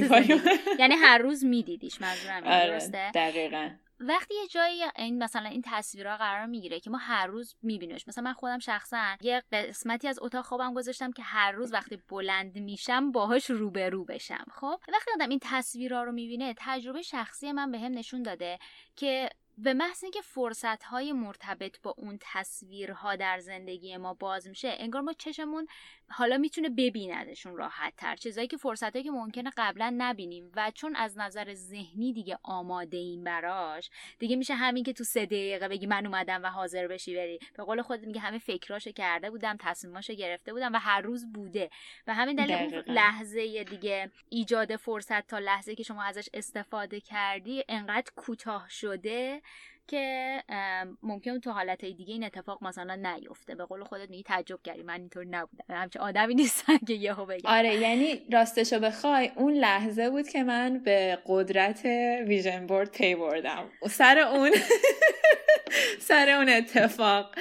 یعنی هر روز میدیدیش منظورم آره درسته؟ دقیقا. وقتی یه جایی این مثلا این تصویرها قرار می‌گیره که ما هر روز میبینیمش. مثلا من خودم شخصا یه قسمتی از اتاق خوابم گذاشتم که هر روز وقتی بلند میشم باهاش روبرو بشم خب؟ وقتی آدم این تصویرها رو می‌بینه تجربه شخصی من بهم به نشون داده که به محض اینکه فرصت های مرتبط با اون تصویرها در زندگی ما باز میشه انگار ما چشمون حالا می‌تونه ببیندشون راحت تر چیزایی که فرصت هایی که ممکنه قبلا نبینیم و چون از نظر ذهنی دیگه آماده این براش دیگه میشه همین که تو سه دقیقه بگی من اومدم و حاضر بشی بری. به قول خود میگه همه فکراشو کرده بودم تصمیماشو گرفته بودم و هر روز بوده. و همین دلیل لحظه دیگه ایجاد فرصت تا لحظه که شما ازش استفاده کردی انقدر کوتاه شده که ممکن تو حالت دیگه این اتفاق مثلا نیفته. به قول خودت میگی تعجب کردی. من اینطور نبودم. همچه آدمی نیستم که یهو بگم. آره یعنی راستشو بخوای اون لحظه بود که من به قدرت ویژن بورد پی بردم. سر اون سر اون اتفاق.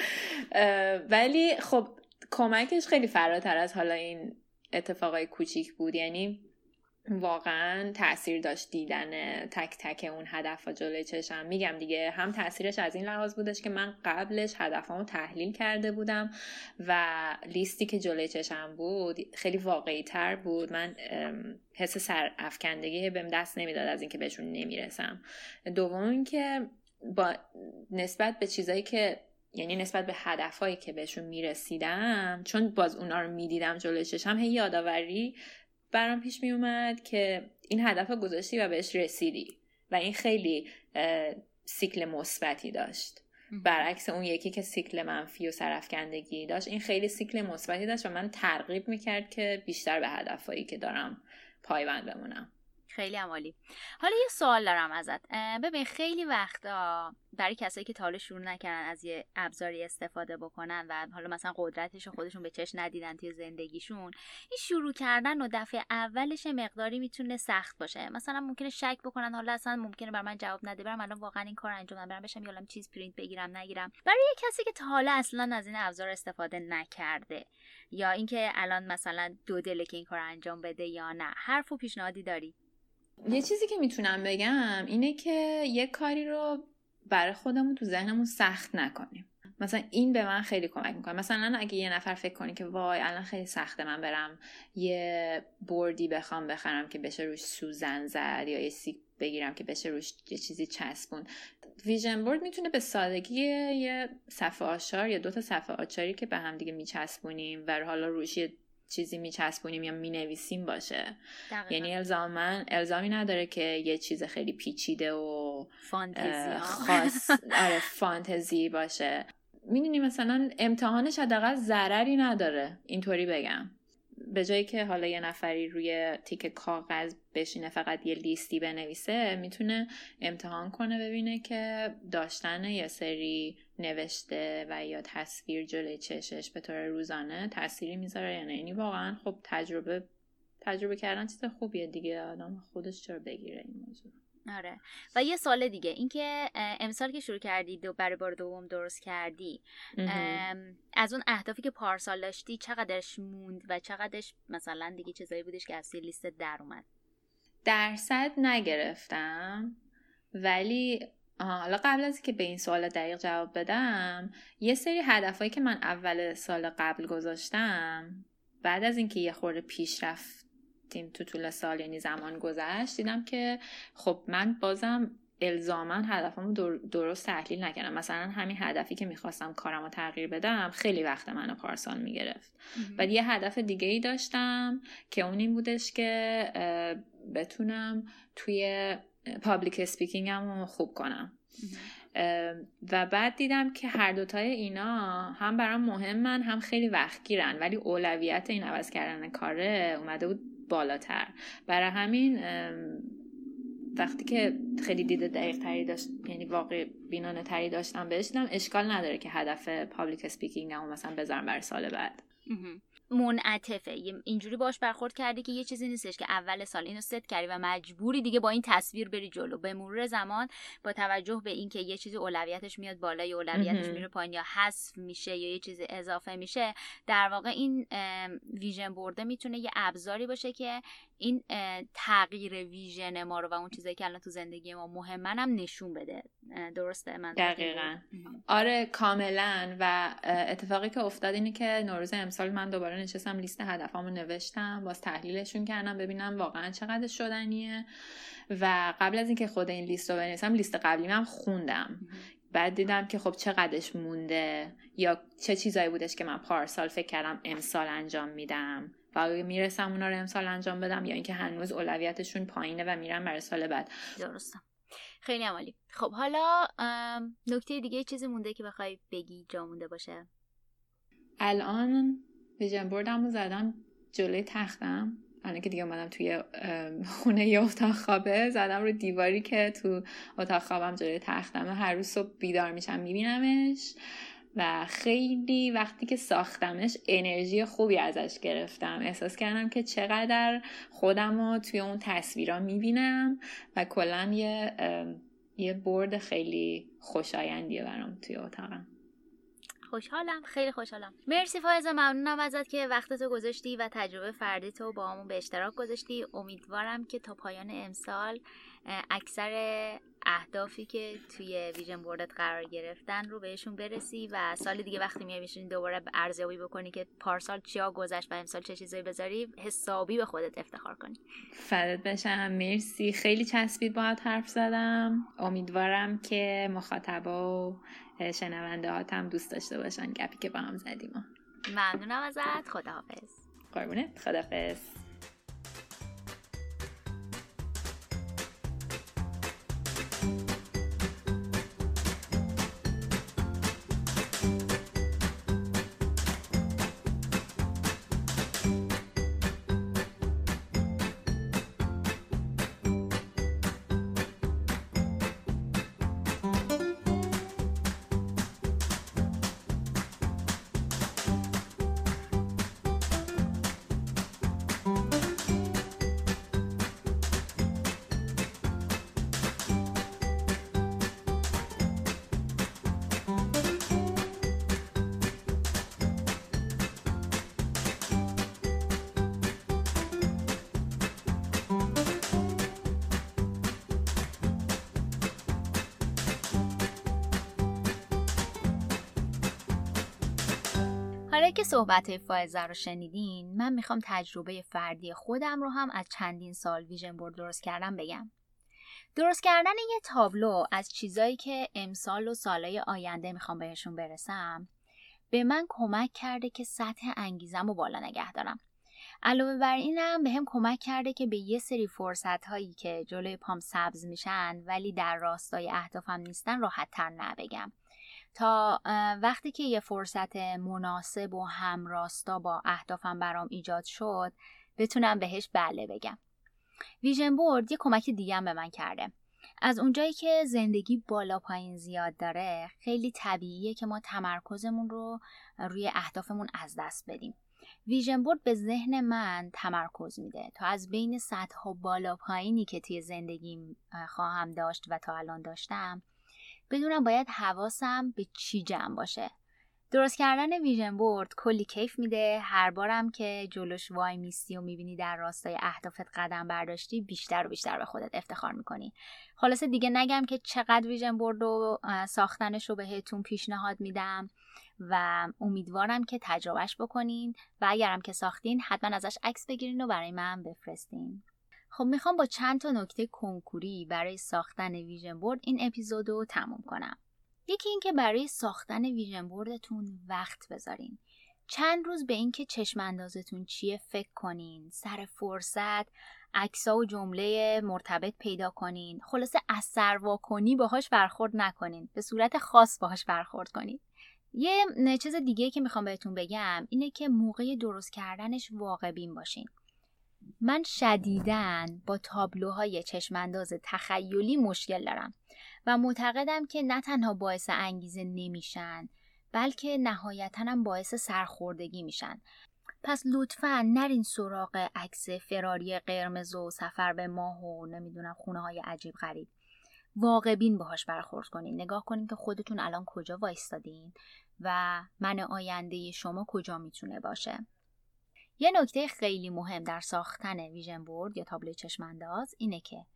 ولی خب کمکش خیلی فراتر از حالا این اتفاقای کوچیک بود. یعنی واقعا تاثیر داشت دیدن تک تک اون هدف جلوی چشم. میگم دیگه هم تاثیرش از این لحاظ بودش که من قبلش هدفامو تحلیل کرده بودم و لیستی که جلوی چشم بود خیلی واقعی تر بود. من حس سر افکندگی بهم دست نمی‌داد از اینکه بهشون نمی‌رسم. دوم اینکه با نسبت به چیزایی که یعنی نسبت به هدفهایی که بهشون می‌رسیدم چون باز اونا رو می‌دیدم جلوی چشم هی یادآوری برام پیش می اومد که این هدف گذاشتی و بهش رسیدی و این خیلی سیکل مثبتی داشت. برعکس اون یکی که سیکل منفی و سرفکندگی داشت این خیلی سیکل مثبتی داشت و من ترغیب می‌کرد که بیشتر به هدفهایی که دارم پایبند بمونم. خیلی عمالی حالا یه سوال دارم ازت. ببین خیلی وقتا برای کسایی که تا شروع نکردن از یه ابزاری استفاده بکنن و حالا مثلا قدرتش رو خودشون به چش ندیدن توی زندگیشون این شروع کردن و دفعه اولش مقداری می‌تونه سخت باشه. مثلا ممکنه شک بکنن حالا اصلا ممکنه بر من جواب نده برم الان واقعا این کار انجام بدم برم بشم چیز پرینت بگیرم نگیرم. برای یه کسی که تا اصلا از این ابزار استفاده نکرده یا اینکه الان مثلا دو دله که این کار انجام بده یا نه حرف و پیشنهادی داری؟ یه چیزی که می‌تونم بگم اینه که یه کاری رو برای خودمون تو ذهنمون سخت نکنیم. مثلا این به من خیلی کمک می‌کنه. مثلا اگه یه نفر فکر کنی که وای الان خیلی سخته من برم یه بردی بخوام بخرم که بشه روش سوزن زد یا یه سیک بگیرم که بشه روش یه چیزی چسبون. ویژن بورد می‌تونه به سادگی یه صفحه آشار یا دو تا صفحه آچاری که به هم دیگه میچسبونیم و حالا روش یه چیزی میچسبونیم یا می‌نویسیم باشه. یعنی الزاما الزامی نداره که یه چیز خیلی پیچیده و فانتزی خاص. آره فانتزی باشه. می‌دونی مثلا امتحانش حداقل ضرری نداره. اینطوری بگم. به جایی که حالا یه نفری روی تیک کاغذ بشینه فقط یه لیستی بنویسه می‌تونه امتحان کنه ببینه که داشتن یه سری نوشته و یا تصویر جلوی چشش به طور روزانه تأثیری می‌ذاره؟ یا نه یعنی واقعا خب تجربه تجربه کردن چیز خوبیه دیگه آدم خودش چرا بگیره این موضوع آره. و یه سال دیگه. اینکه امسال که شروع کردی دو برای بار دوم درست کردی از اون اهدافی که پارسال داشتی چقدرش موند و چقدرش مثلا دیگه چیزایی بودش که از لیست در اومد؟ درصد نگرفتم. ولی حالا قبل از که به این سوال دقیق جواب بدم یه سری هدفهایی که من اول سال قبل گذاشتم بعد از اینکه یه خورده پیش رفتیم تو طول سال یعنی زمان گذشت دیدم که خب من بازم الزاما هدفمو درست تحلیل نکردم. مثلا همین هدفی که می‌خواستم کارم رو تغییر بدم خیلی وقت منو پارسال می‌گرفت. بعد یه هدف دیگه ای داشتم که اون این بودش که بتونم توی public speaking م رو خوب کنم. و بعد دیدم که هر دوتای اینا هم برام مهمن هم خیلی وقت گیرن ولی اولویت این عوض کردن کاره اومده بود بالاتر. برای همین وقتی که خیلی دیده دقیق تری داشت یعنی واقع بینانه تری داشتم بهش اشکال نداره که هدف public speaking مثلا بذارم برای سال بعد. منعطفه. اینجوری باش برخورد کردی که یه چیزی نیستش که اول سال اینو ست کردی و مجبوری دیگه با این تصویر بری جلو. به مرور زمان با توجه به اینکه یه چیزی اولویتش میاد بالا یا اولویتش میره پایین یا حذف میشه یا یه چیزی اضافه میشه در واقع این ویژن برده می‌تونه یه ابزاری باشه که این تغییر ویژن ما رو و اون چیزایی که الان تو زندگی ما مهمن هم نشون بده. درسته من دقیقا. آره کاملا. و اتفاقی که افتاد اینه که نوروز امسال من دوباره نشستم لیست هدفامو نوشتم. باز تحلیلشون کردم ببینم واقعا چقدر شدنیه. و قبل از اینکه خود این لیست رو بنویسم لیست قبلی هم خوندم. بعد دیدم که خب چقدرش مونده یا چه چیزایی بودش که من پارسال فکر کردم امسال انجام میدم و می‌رسم اونا رو امسال انجام بدم یا اینکه هنوز اولویتشون پایینه و میرم برای سال بعد. درستم خیلی عمالی. خب حالا نکته دیگه چیزی مونده که بخوای بگی جا مونده باشه؟ الان ویژن بردم رو زدم جلوی تختم. الان که دیگه اومدم توی خونه یه اتاق خوابه زدم رو دیواری که تو اتاق خوابم جلوی تختم هر روز صبح بیدار میشم میبینمش. و خیلی وقتی که ساختمش انرژی خوبی ازش گرفتم. احساس کردم که چقدر خودم رو توی اون تصویرها می‌بینم و کلا یه یه برد خیلی خوشایندیه برام توی اتاقم. خوشحالم خیلی خوشحالم. مرسی فایزا ممنونم ازت که وقتتو گذاشتی و تجربه فردی تو با همون به اشتراک گذاشتی. امیدوارم که تا پایان امسال اکثر اهدافی که توی ویژن بوردت قرار گرفتن رو بهشون برسی و سال دیگه وقتی میای میشونی دوباره ارزیابی بکنی که پارسال چیا گذشت و امسال چه چیزایی بذاری حسابی به خودت افتخار کنی. فدت بشم. مرسی. خیلی چسبید باهات حرف زدم. امیدوارم که مخاطبا و شنونده هاتم دوست داشته باشن. گپی که با هم زدیم. ممنونم ازت. خداحافظ. قربونت. خداحافظ. که صحبت فائزه رو شنیدین من می‌خوام تجربه فردی خودم رو هم از چندین سال ویژن بورد درست کردم بگم. درست کردن یه تابلو از چیزایی که امسال و سالهای آینده می‌خوام بهشون برسم به من کمک کرده که سطح انگیزم رو بالا نگه دارم. علاوه بر اینم به هم کمک کرده که به یه سری فرصت هایی که جلوی پام سبز میشن ولی در راستای اهدافم نیستن راحت تر نبگم تا وقتی که یه فرصت مناسب و همراستا با اهدافم برام ایجاد شد بتونم بهش بله بگم. ویژن بورد یه کمک دیگه به من کرده. از اونجایی که زندگی بالا پایین زیاد داره خیلی طبیعیه که ما تمرکزمون رو روی اهدافمون از دست بدیم. ویژن بورد به ذهن من تمرکز میده. تا از بین سطح بالا پایینی که توی زندگیم خواهم داشت و تا الان داشتم بدونم باید حواسم به چی جمع باشه. درست کردن ویژن بورد کلی کیف میده. هر بارم که جلوش وای میستی و می‌بینی در راستای اهدافت قدم برداشتی بیشتر و بیشتر به خودت افتخار می‌کنی. خلاصه دیگه نگم که چقدر ویژن بورد و ساختنش رو بهتون پیشنهاد میدم و امیدوارم که تجربهش بکنین و اگرم که ساختین حتما ازش عکس بگیرین و برای من بفرستین. خب می‌خوام با چند تا نکته کنکوری برای ساختن ویژن بورد این اپیزود رو تموم کنم. یکی اینکه برای ساختن ویژن بوردتون وقت بذارین. چند روز به اینکه چشم اندازتون چیه فکر کنین سر فرصت عکسا و جمله مرتبط پیدا کنین. خلاصه اثر واکنی باهاش برخورد نکنین. به صورت خاص باهاش برخورد کنین. یه چیز دیگه که می‌خوام بهتون بگم اینه که موقع درست کردنش واقع بین باشین. من شدیدن با تابلوهای چشمانداز تخیلی مشکل دارم و معتقدم که نه تنها باعث انگیزه نمیشن بلکه نهایتا هم باعث سرخوردگی میشن. پس لطفا نرین سراغ عکس فراری قرمز و سفر به ماه و نمی‌دونم خونه های عجیب غریب. واقع بین باهاش برخورد کنین. نگاه کنین که خودتون الان کجا وایستادین و من آینده شما کجا می‌تونه باشه. یه نکته خیلی مهم در ساختن ویژن بورد یا تابلو چشمانداز اینه که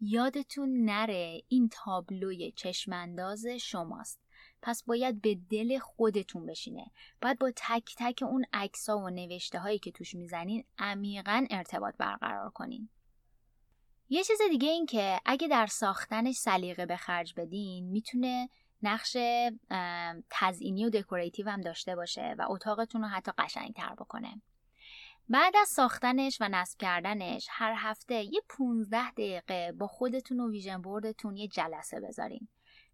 یادتون نره این تابلوی چشمانداز شماست. پس باید به دل خودتون بشینه. باید با تک تک اون عکسا و نوشته هایی که توش می‌زنین عمیقا ارتباط برقرار کنین. یه چیز دیگه این که اگه در ساختنش سلیقه به خرج بدین می‌تونه نقش تزئینی و دکوریتیو هم داشته باشه و اتاقتون رو حتی قشنگتر بکنه. بعد از ساختنش و نصب کردنش هر هفته یه 15 دقیقه با خودتون و ویژن بوردتون یه جلسه بذارین.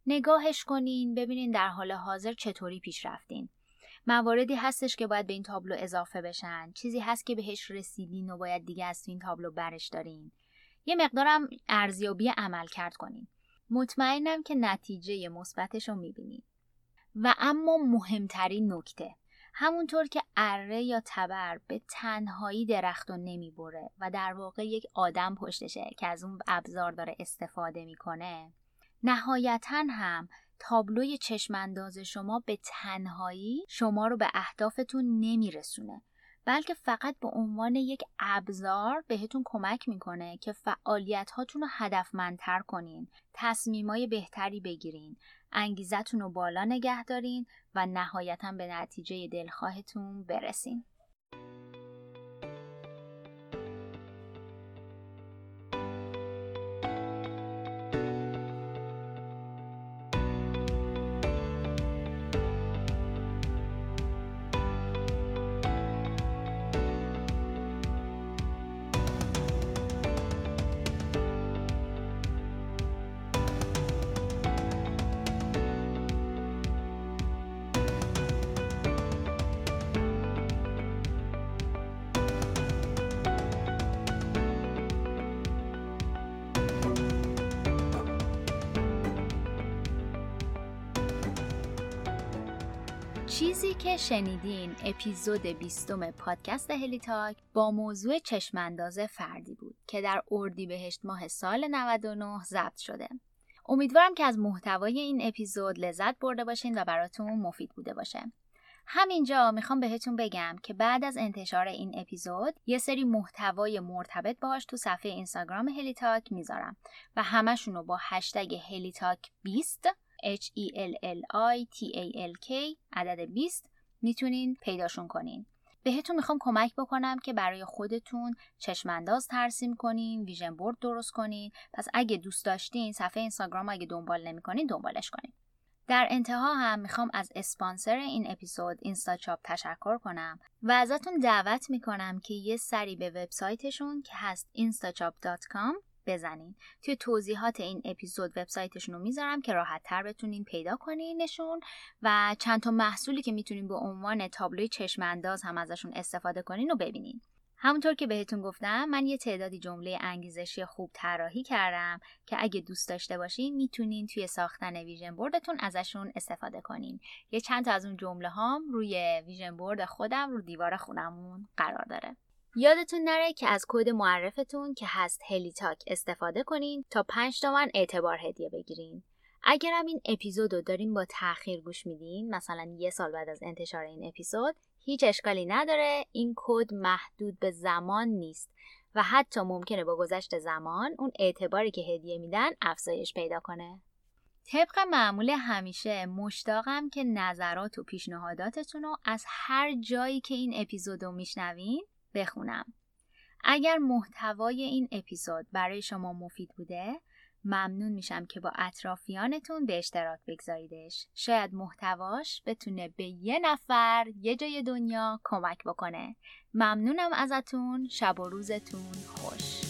نگاهش کنین ببینین در حال حاضر چطوری پیش رفتین. مواردی هستش که باید به این تابلو اضافه بشن. چیزی هست که بهش رسیدین و باید دیگه از این تابلو برش دارین. یه مقدارم ارزیابی عمل کرد کنین. مطمئنم که نتیجه مثبتش رو می‌بینین. و اما مهمترین نکته. همونطور که اره یا تبر به تنهایی درخت رو نمی‌بره و در واقع یک آدم پشتشه که از اون ابزار داره استفاده می‌کنه نهایتا هم تابلوی چشمانداز شما به تنهایی شما رو به اهدافتون نمیرسونه بلکه فقط به عنوان یک ابزار بهتون کمک می‌کنه که فعالیت هاتون رو هدفمندتر کنین تصمیمای بهتری بگیرین انگیزتون رو بالا نگه دارین و نهایتا به نتیجه دلخواهتون برسین. شنیدین اپیزود بیستم پادکست هلی تاک با موضوع چشمانداز فردی بود که در اردیبهشت ماه سال 99 ضبط شده. امیدوارم که از محتوای این اپیزود لذت برده باشین و براتون مفید بوده باشه. همینجا می‌خوام بهتون بگم که بعد از انتشار این اپیزود یه سری محتوای مرتبط باهاش تو صفحه اینستاگرام هلی تاک می‌ذارم و همشون رو با هشتگ هلی تاک 20 H E L L I T A L K عدد 20 می‌تونین پیداشون کنین. بهتون می‌خوام کمک بکنم که برای خودتون چشمانداز ترسیم کنین ویژن بورد درست کنین. پس اگه دوست داشتین صفحه اینستاگرام اگه دنبال نمی‌کنین دنبالش کنین. در انتها هم می‌خوام از اسپانسر این اپیزود اینستاچاپ تشکر کنم و ازتون دعوت می‌کنم که یه سری به وبسایتشون که هست instachop.com بزنین. توی توضیحات این اپیزود وبسایتشون رو می‌ذارم که راحت تر بتونین پیدا کنینشون و چند تا محصولی که می‌تونین به عنوان تابلوی چشم انداز هم ازشون استفاده کنین و ببینین. همونطور که بهتون گفتم من یه تعدادی جمله انگیزشی خوب طراحی کردم که اگه دوست داشته باشین می‌تونین توی ساختن ویژن بوردتون ازشون استفاده کنین. یه چند تا از اون جمله هام روی ویژن بورد خودم رو دیوار خونمون قرار داره. یادتون نره که از کد معرفتون که هست هلیتاک استفاده کنین تا 5 تومن اعتبار هدیه بگیرین. اگرم این اپیزود رو دارین با تاخیر گوش میدین مثلا یه سال بعد از انتشار این اپیزود هیچ اشکالی نداره. این کد محدود به زمان نیست و حتی ممکنه با گذشت زمان اون اعتباری که هدیه میدن افزایش پیدا کنه. طبق معمول همیشه مشتاقم که نظرات و پیشنهاداتتون رو از هر جایی که این اپیزود رو میشنوین بخونم. اگر محتوای این اپیزود برای شما مفید بوده ممنون میشم که با اطرافیانتون به اشتراک بگذاریدش. شاید محتواش بتونه به یه نفر یه جای دنیا کمک بکنه. ممنونم ازتون. شب و روزتون خوش.